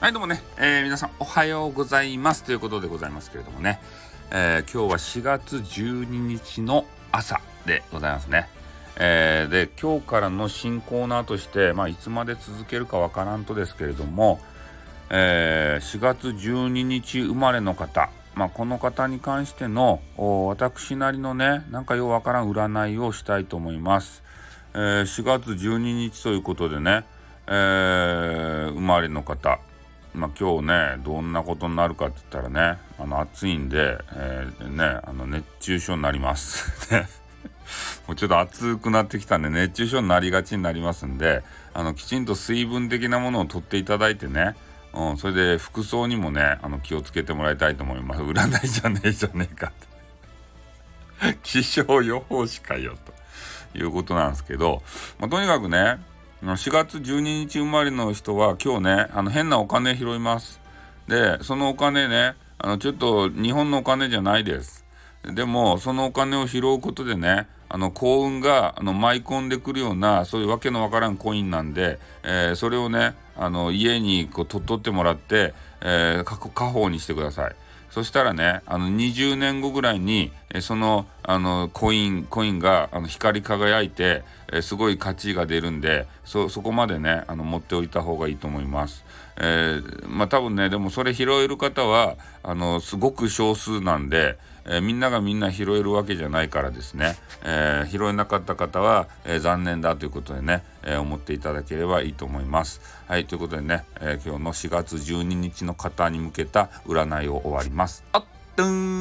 はいどうもね、えー、皆さんおはようございます。ということでございますけれどもね、えー、今日は4月12日の朝でございますね。えー、で今日からの新コーナーとして、まあ、いつまで続けるかわからんとですけれども、え、4月12日生まれの方、まあ、この方に関しての私なりのねなんかようわからん占いをしたいと思います。え、4月12日ということでね、えー、生まれの方。まあ、今日ねどんなことになるかって言ったらねあの暑いんで、えー、ねあの熱中症になります。もうちょっと暑くなってきたんで熱中症になりがちになりますんであのきちんと水分的なものを取っていただいてね、うん、それで服装にもねあの気をつけてもらいたいと思います。占いじゃねえじゃねえかって。気象予報士かよということなんですけど、まあ、とにかくね4月12日生まれの人は今日ねあの変なお金拾いますでそのお金ねあのちょっと日本のお金じゃないですでもそのお金を拾うことでねあの幸運があの舞い込んでくるようなそういうわけのわからんコインなんで、えー、それをねあの家にこう取っとってもらって、えー、家宝にしてください。そしたらねあの20年後ぐらいにそのあのコインコインがあの光り輝いてえすごい価値が出るんでそこまでねあの持っておいた方がいいと思います。えー、まあ多分ねでもそれ拾える方はあのすごく少数なんで、えー、みんながみんな拾えるわけじゃないからですね、えー、拾えなかった方は、え残念だということでね、え思っていただければいいと思います。はいということでね、え今日の4月12日の方に向けた占いを終わります。あっとん